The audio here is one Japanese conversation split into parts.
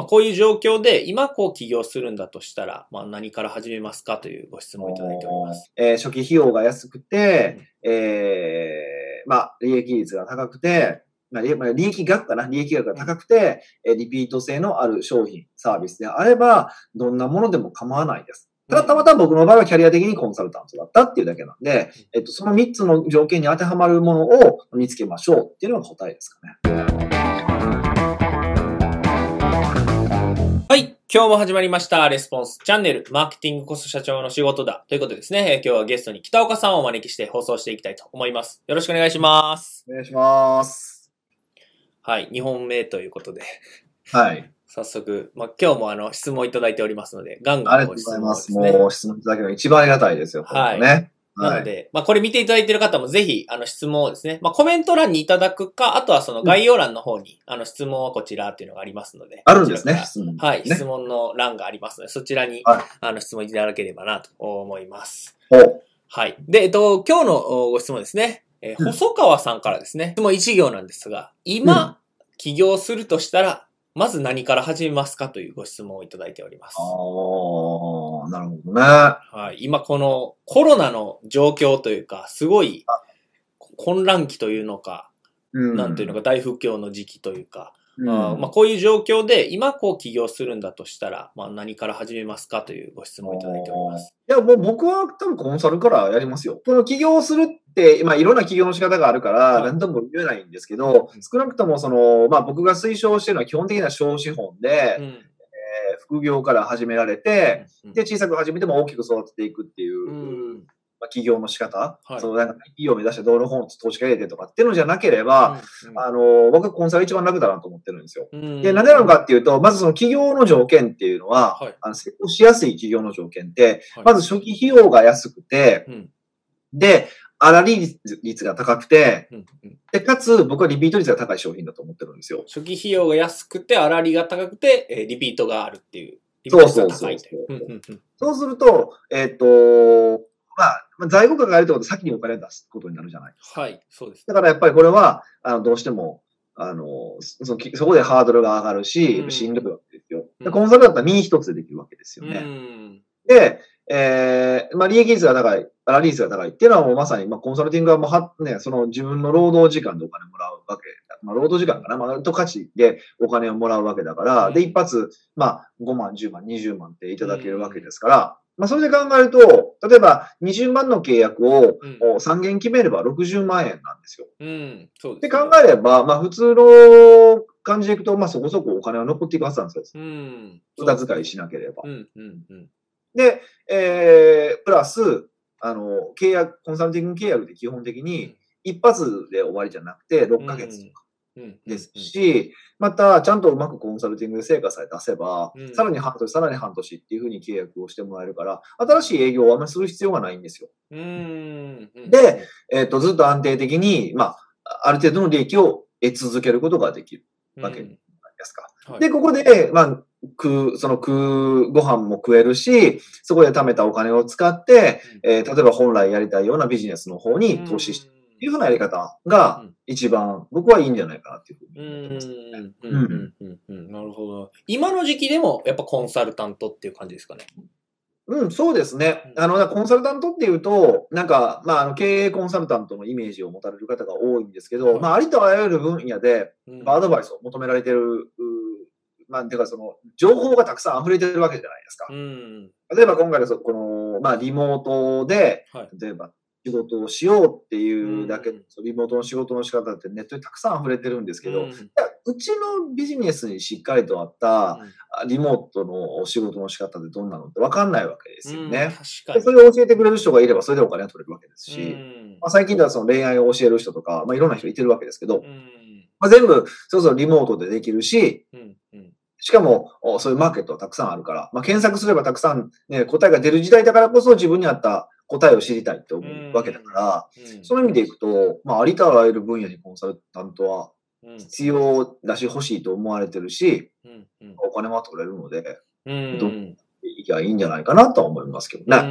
まあ、こういう状況で今こう起業するんだとしたら、まあ、何から始めますかというご質問をいただいております。えー初期費用が安くて、えーまあ、利益率が高くて、まあ、利益額かな？利益額が高くて、えーリピート性のある商品、サービスであれば、どんなものでも構わないです。ただ、たまたま僕の場合はキャリア的にコンサルタントだったっていうだけなんで、えっと、その3つの条件に当てはまるものを見つけましょうっていうのが答えですかね。今日も始まりました。レスポンスチャンネル、マーケティングこそ社長の仕事だ。ということでですね、えー今日はゲストに北岡さんをお招きして放送していきたいと思います。よろしくお願いします。お願いします。はい。2本目ということで、はい。早速、まあ、今日もあの、質問いただいておりますので、ガンガンありがとうございます。もう質問いただけるのが一番ありがたいですよ。はいね。なので、まあ、これ見ていただいている方もぜひ、あの、質問をですね、まあ、コメント欄にいただくか、あとはその概要欄の方に、あの、質問はこちらっていうのがありますので。あるんですねこ。ち質問らからはい、ね質問の欄がありますので、そちらに、はいあの、質問いただければなと思います。はい。で、えっと、今日のおご質問ですね。えーうん細川さんからですね。質問一行なんですが、今、起業するとしたら、まず何から始めますかというご質問をいただいております。ね。はい。今このコロナの状況というか、すごい混乱期というのか、うんなんていうのか大不況の時期というか、うんまあ、こういう状況で今こう起業するんだとしたら、まあ、何から始めますかというご質問をいただいております。いや、もう僕は多分コンサルからやりますよ。この起業するって、まあいろんな起業の仕方があるから、はい何とも言えないんですけど、うん少なくともその、まあ僕が推奨しているのは基本的な小資本で、うんえー副業から始められて、うんで、小さく始めても大きく育てていくっていう、うん。まあ、起業の仕方、はい。そのなんか、企業を目指して道路本投資家入れてとかっていうのじゃなければ、うんあの、僕はコンサル一番楽だなと思ってるんですよ。うん。で、なんでなのかっていうと、まずその起業の条件っていうのは、はい。あの成功しやすい起業の条件って、はい。まず初期費用が安くて、うん。で、粗利率率が高くて、うんうんで、かつ僕はリピート率が高い商品だと思ってるんですよ。初期費用が安くて、粗利が高くて、えーリピートがあるっていう。リピート率が高い。そうそうそううんうんうんそうすると、えっ、と、まあ、まあ在庫価があるってことは先にお金を出すことになるじゃない。はい、そうです。だからやっぱりこれは、あの、どうしても、あの、そそそこでハードルが上がるしう、んしんどくわけですよ。コンサルだったら身一つでできるわけですようね。ん。で、えー、まあ、利益率が高い、粗利率が高いっていうのはもうまさに、まあ、コンサルティングはもうは、ね、その自分の労働時間でお金もらうわけ。まあ、労働時間かなまあ、と価値でお金をもらうわけだから、うんで、一発、まあ、5万、10万、20万っていただけるわけですから、まあ、それで考えると、例えば20万の契約をうん3件決めれば60万円なんですよ。うん。そうですね。考えれば、まあ、普通の感じでいくと、まあ、そこそこお金は残っていくはずなんですよ。うん。無駄遣いしなければ。うん、うん、うん。で、えー、プラス、あの、契約、コンサルティング契約で基本的うんに、一発で終わりじゃなくて、6ヶ月とかうん。ですし、また、ちゃんとうまくコンサルティングで成果さえ出せばうん、さらに半年、さらに半年っていうふうに契約をしてもらえるから、新しい営業をあんまりする必要がないんですよ。うん。うん。で、えっ、と、ずっと安定的に、まあ、ある程度の利益を得続けることができるうん、わけですか。はいで、ここで、まあ、食う、その食うご飯も食えるし、そこで貯めたお金を使って、えー例えば本来やりたいようなビジネスの方に投資して、っていうふうなやり方がうん一番僕はいいんじゃないかなっていうふううに思ってます。ん。うん。うん。うん。うん。なるほど。今の時期でも、やっぱコンサルタントっていう感じですかね？うん、そうですね。うんあの、コンサルタントっていうと、なんか、まあ、あの、経営コンサルタントのイメージを持たれる方が多いんですけど、はいまあ、ありとあらゆる分野で、うんアドバイスを求められてる、まあ、てかその、情報がたくさん溢れてるわけじゃないですか。うん。例えば今回のそこの、まあ、リモートで、はい。例えば仕事をしようっていうだけ、うんリモートの仕事の仕方ってネットにたくさん溢れてるんですけど、うんうちのビジネスにしっかりとあった、あリモートのお仕事の仕方ってどんなのって分かんないわけですようんね。確かに。でそれを教えてくれる人がいれば、それでお金が取れるわけですし、うんまあ、最近ではその恋愛を教える人とか、まあ、いろんな人いてるわけですけど、うん。まあ、全部、そろそろリモートでできるし、うん。うん。しかも、おそういうマーケットはたくさんあるから、まあ、検索すればたくさん、ね、答えが出る時代だからこそ自分に合った答えを知りたいって思うわけだから、うんその意味でいくと、まあ、ありとあらゆる分野にコンサルタントはうん。必要だし欲しいと思われてるし、うん。うん。お金は取れるので、うん。いや、いいんじゃないかなとは思いますけどうね。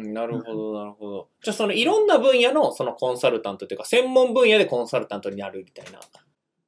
ん、なるほど、なるほど。じゃあ、そのいろんな分野のそのコンサルタントというか、専門分野でコンサルタントになるみたいな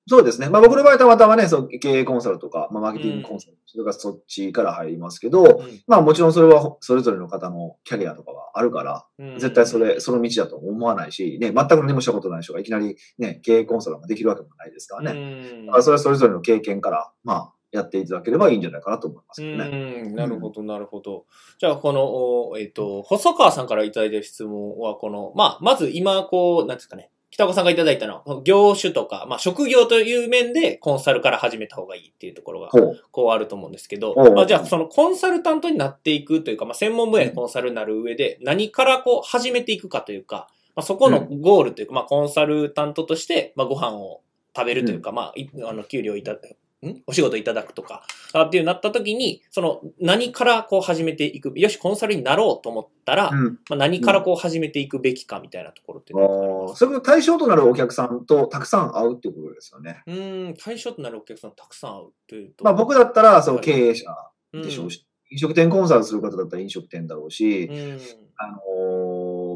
そうですね。まあ僕の場合たまたまね、そう経営コンサルとか、まあマーケティングコンサル、それからそっちから入りますけど、うんまあもちろんそれはそれぞれの方のキャリアとかはあるから、うん絶対それ、その道だと思わないし、ね、全く何もしたことない人がいきなりね、経営コンサルができるわけもないですからね。うんだからそれはそれぞれの経験から、まあ、やっていただければいいんじゃないかなと思いますけどね。うん、なるほど、なるほど。じゃあ、この、おえっ、と、細川さんからいただいている質問は、この、まあ、まず今、こう、なんですかね、北岡さんがいただいたのは、業種とか、まあ、職業という面でコンサルから始めた方がいいっていうところが。こうあると思うんですけどまあ、じゃあ、そのコンサルタントになっていくというか、まあ、専門分野でコンサルになる上で、何からこう、始めていくかというか、まあ、そこのゴールというか、まあ、コンサルタントとして、まあ、ご飯を食べるというか、まあ、いあの、給料いただん？お仕事いただくとか、あっていうなった時に、その、何からこう始めていく、よし、コンサルになろうと思ったら、うん。まあ、何からこう始めていくべきかみたいなところってああーそれこそ対象となるお客さんとたくさん会うってことですよね。うーん、対象となるお客さんたくさん会うというと。まあ僕だったら、そのはい経営者でしょうし、飲食店コンサルする方だったら飲食店だろうし、うん。うん。あの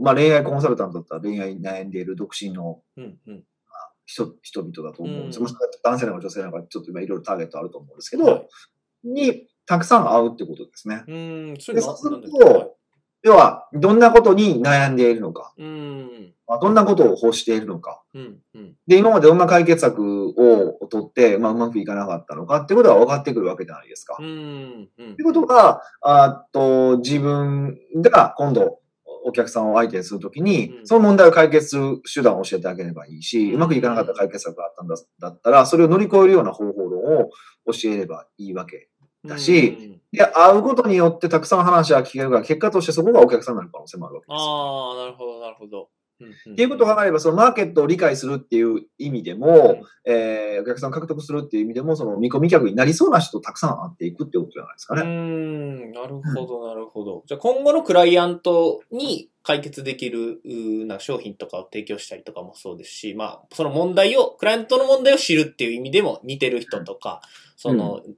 ーまあ恋愛コンサルタントだったら恋愛に悩んでいる独身のうん。うん。人人々だと思うんですよ。男性なのか女性なのか、ちょっと今いろいろターゲットあると思うんですけど、はいにたくさん会うってことですね。うーん、そでそうするとではい要は、どんなことに悩んでいるのか、うーん。まあどんなことを欲しているのか、うん。うん。で、今までどんな解決策を取って、まあ、うまくいかなかったのかってことが分かってくるわけじゃないですか。うーん。うん。ってことが、あと、自分が今度、お客さんを相手にするときに、うんその問題を解決する手段を教えてあげればいいし、うまくいかなかった解決策があったんだだったら、それを乗り越えるような方法論を教えればいいわけ。だしで、会うことによってたくさん話が聞けるから、結果としてそこがお客さんになる可能性もあるわけうん、ですよ。ああ、なるほど、なるほど。っていうことを考えれば、そのマーケットを理解するっていう意味でも、えーお客さんを獲得するっていう意味でも、その見込み客になりそうな人とたくさん会っていくってことじゃないですかね。ん、なるほど、なるほど。じゃあ今後のクライアントに解決できるな商品とかを提供したりとかもそうですし、まあ、その問題を、クライアントの問題を知るっていう意味でも似てる人とか、その、うん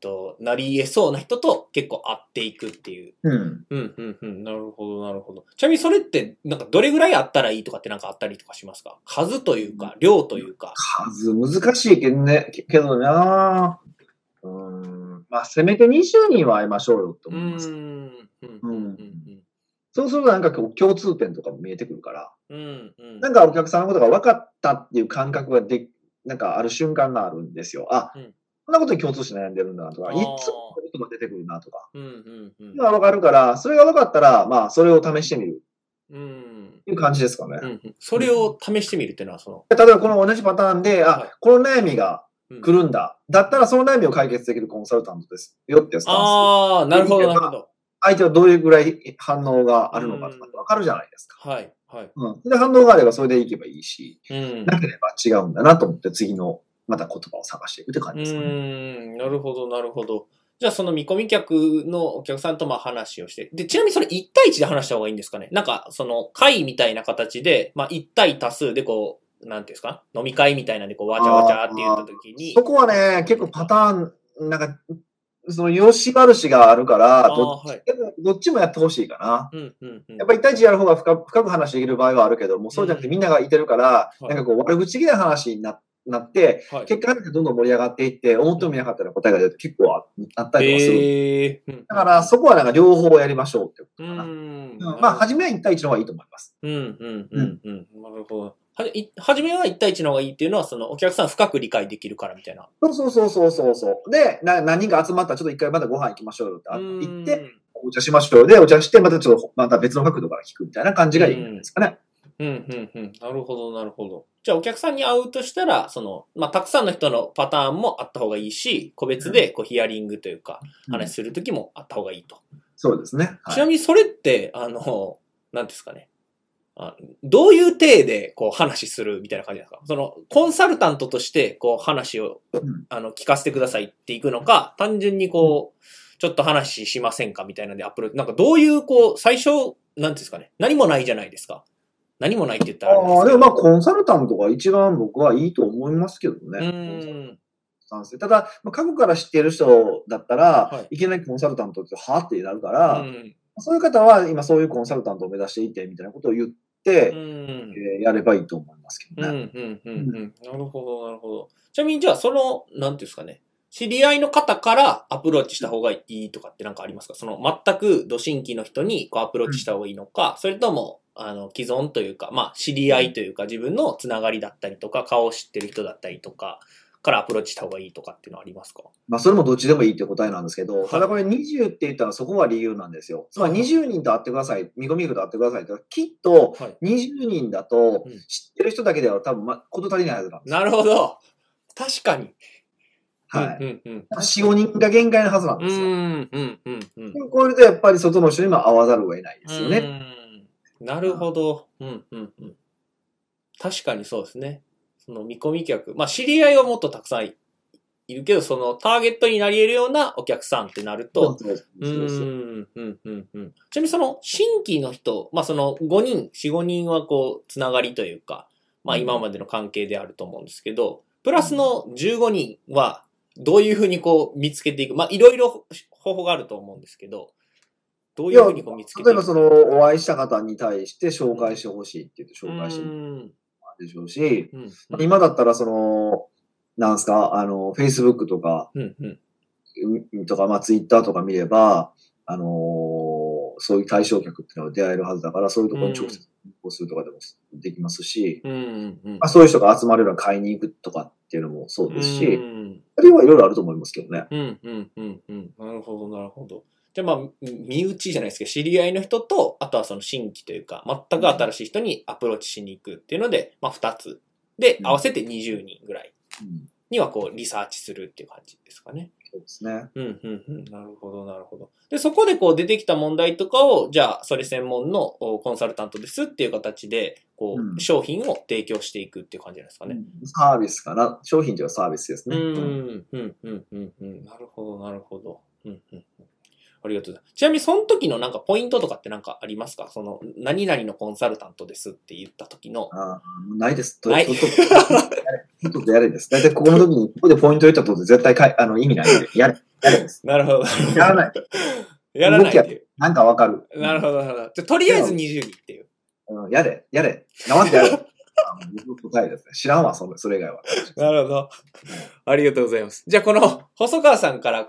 と、なり得そうな人と結構会っていくっていう。うん。うん、うん、うん。なるほど、なるほど。ちなみにそれって、なんかどれぐらいあったらいいとかってなんかあったりとかしますか？数というか、量というか。数難しいけどね、けけどなうーん。まあ、せめて20人は会いましょうよと。思います。うん、うん、うん、そうするとなんか共通点とかも見えてくるから、うん。うん、うん。なんかお客さんのことが分かったっていう感覚がで、なんかある瞬間があるんですよ。あ、うんこんなことに共通して悩んでるんだなとか、いつもこういうことが出てくるなとか、うん、うん、うん。が分かるから、それが分かったら、まあ、それを試してみるうん。いう感じですかね。うんうんそれを試してみるっていうのは、その、例えばこの同じパターンで、はいあ、この悩みがうん来るんだ。だったらその悩みを解決できるコンサルタントですよってやつなんですよああ、なるほど、なるほど。相手はどういうぐらい反応があるのかとかって分かるじゃないですか。はい、はい。うん。で、反応があればそれでいけばいいし、うん。なければ違うんだなと思って次のまた言葉を探していくって感うじですかね。ーん、なるほど、なるほど。じゃあ、その見込み客のお客さんとまあ話をして。で、ちなみにそれ1対1で話した方がいいんですかねなんか、その会みたいな形で、まあ1対多数でこう、なんていうんですか？飲み会みたいなんでこう、わちゃわちゃって言った時に。そこはね、結構パターン、なんか、その、よしばるしがあるから、あどっち,、ーはいどっちもやってほしいかな。うん、うん、うん。やっぱり1対1やる方が深く深く話できる場合はあるけども、そうじゃなくてみんながいてるから、うんなんかこう悪口的な話にななって、はい、結果どんどん盛り上がっていって、思ってもみなかったら答えが出ると結構ああったりとかする。ええー。だからそこはなんか両方やりましょうってことうかな。ん。うんまあ、初めは1対1の方がいいと思います。うん、うん、うん、うん。なるほど。はじ、い初めは1対1の方がいいっていうのは、そのお客さん深く理解できるからみたいな。そうそうそうそうそうそう。で、な何人か集まったらちょっと一回またご飯行きましょうよってあ言って、お茶しましょう。で、お茶して、またちょっと、また別の角度から聞くみたいな感じがいいんですかね。うん、うん、うん。なるほど、なるほど。じゃあ、お客さんに会うとしたら、その、まあ、たくさんの人のパターンもあった方がいいし、個別で、こう、ヒアリングというか、話するときもあった方がいいと。そうですね。はいちなみに、それって、あの、なんですかね。あどういう体で、こう、話するみたいな感じですか？その、コンサルタントとして、こう、話を、うんあの、聞かせてくださいっていくのか、単純にこう、ちょっと話しませんか？みたいなんでアップロード。なんかどういう、こう、最初、なんていうんですかね？何もないじゃないですか。何もないって言ったらああ。でもまあ、コンサルタントが一番僕はいいと思いますけどうね。ん。賛成ただ、まあ過去から知っている人だったら、はいい、きなりコンサルタントって、はってなるかうら、ん。そういう方は今そういうコンサルタントを目指していて、みたいなことを言って、うん。えーやればいいと思いますけうん、うどね。ん、うん、うん。なるほど、なるほど。ちなみにじゃあその、なんていうんですかね。知り合いの方からアプローチした方がいいとかってなんかありますか？その全くド新規の人にこうアプローチした方がいいのか、それとも、あの、既存というか、まあ、知り合いというか、自分のつながりだったりとか、顔を知ってる人だったりとか、からアプローチした方がいいとかっていうのはありますか？まあ、それもどっちでもいいって答えなんですけど、はいただこれ20って言ったらそこが理由なんですよ。つまり20人と会ってください、見込み人と会ってくださいって、きっとはい。20人だとうん知ってる人だけでは多分、ま、こと足りないはずなんですよ。なるほど。確かに。はい。うんうん4、5人が限界のはずなんうん。うですよ。んうんうんうん。でもこれでやっぱり外の人にも会わざるを得ないですよね。うんなるほど。うんうんうん。確かにそうですね。その見込み客。まあ知り合いはもっとたくさんいいるけど、そのターゲットになり得るようなお客さんってなると、う。んうんうんうん。ちなみにその新規の人、まあその5人、4、5人はこう、つながりというか、まあ今までの関係であると思うんですけど、プラスの15人はどういうふうにこう見つけていくまあいろいろ方法があると思うんですけど、どういうふうにこう見つけて例えばその、お会いした方に対して紹介してほしいって言って紹介してもうんらうでしょうし、うんまあ今だったらその、なんすか、あの、Facebook とか、うんうんうんとか、まあ、Twitter とか見れば、あのーそういう対象客っていうのは出会えるはずだから、そういうところに直接入稿するとかでもできますし、うんうんうんまあ、そういう人が集まれるような買いに行くとかっていうのもそうですし、うんあるいはいろいろあると思いますけどね。うんうんうんうん。なるほど、なるほど。じゃあまあ、身内じゃないですけど、知り合いの人と、あとはその新規というか、全く新しい人にアプローチしに行くっていうので、まあ二つ。で、うん合わせて20人ぐらいうん、にはこう、リサーチするっていう感じですかね。そうですね。うんうんうん。なるほど、なるほど。で、そこでこう出てきた問題とかを、じゃあ、それ専門のおコンサルタントですっていう形で、こう、うん商品を提供していくっていう感じなんですかね。サービスかな？商品というかサービスですね。うん、うん、うん、うん、うん。なるほど、なるほど。うん、うん。うんありがとうございます。ちなみに、その時のなんかポイントとかってなんかありますか？その、何々のコンサルタントですって言った時の。あーないです。とないとととととやれです。だいたいここの時に、ここでポイント言ったと絶対かいあの意味ないんで、やれ。やれです。なるほど。やらない。やらないっていう。なんかわかる。なるほど、なるほど。じゃあとりあえず20人っていう。うん、やれ、やれ。黙ってやれ。答えですね。知らんわ、それそれ以外は。なるほど。ありがとうございます。じゃあ、この、細川さんから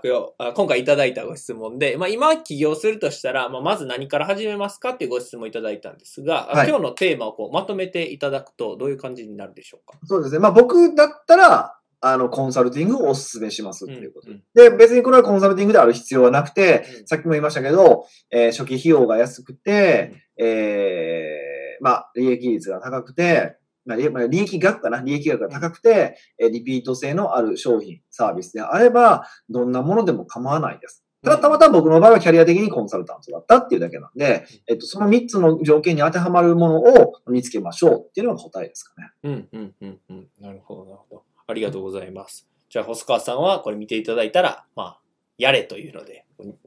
今回いただいたご質問で、まあ、今起業するとしたら、まあ、まず何から始めますかっていうご質問いただいたんですが、あはい今日のテーマをこうまとめていただくと、どういう感じになるでしょうか？そうですね。まあ僕だったら、あの、コンサルティングをお勧めしますっていうこと。うんで、別にこれはコンサルティングである必要はなくて、うんさっきも言いましたけど、えー初期費用が安くて、えーまあ、利益率が高くて、まあ、利益額かな？利益額が高くて、えリピート性のある商品、サービスであれば、どんなものでも構わないです。ただ、たまたま僕の場合はキャリア的にコンサルタントだったっていうだけなんで、えっと、その3つの条件に当てはまるものを見つけましょうっていうのが答えですかね。うん、うん、うん、うん。なるほど、なるほど。ありがとうございます。じゃあ、細川さんはこれ見ていただいたら、まあ、やれというので。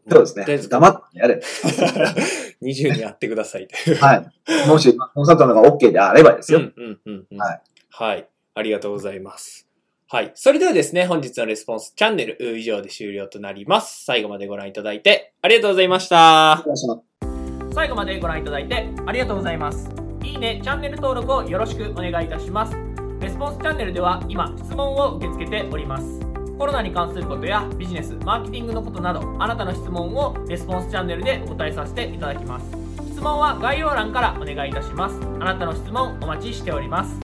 そうですね。とりあえず黙ってやれ。20にやってください。はい。もし、コンサルタントが OK であればですよ。うんうんうんうん。はい。はい。ありがとうございます。はい。それではですね、本日のレスポンスチャンネル以上で終了となります。最後までご覧いただいてありがとうございました。最後までご覧いただいてありがとうございます。いいね、チャンネル登録をよろしくお願いいたします。レスポンスチャンネルでは今、質問を受け付けております。コロナに関することやビジネス、マーケティングのことなど、あなたの質問をレスポンスチャンネルでお答えさせていただきます。質問は概要欄からお願いいたします。あなたの質問お待ちしております。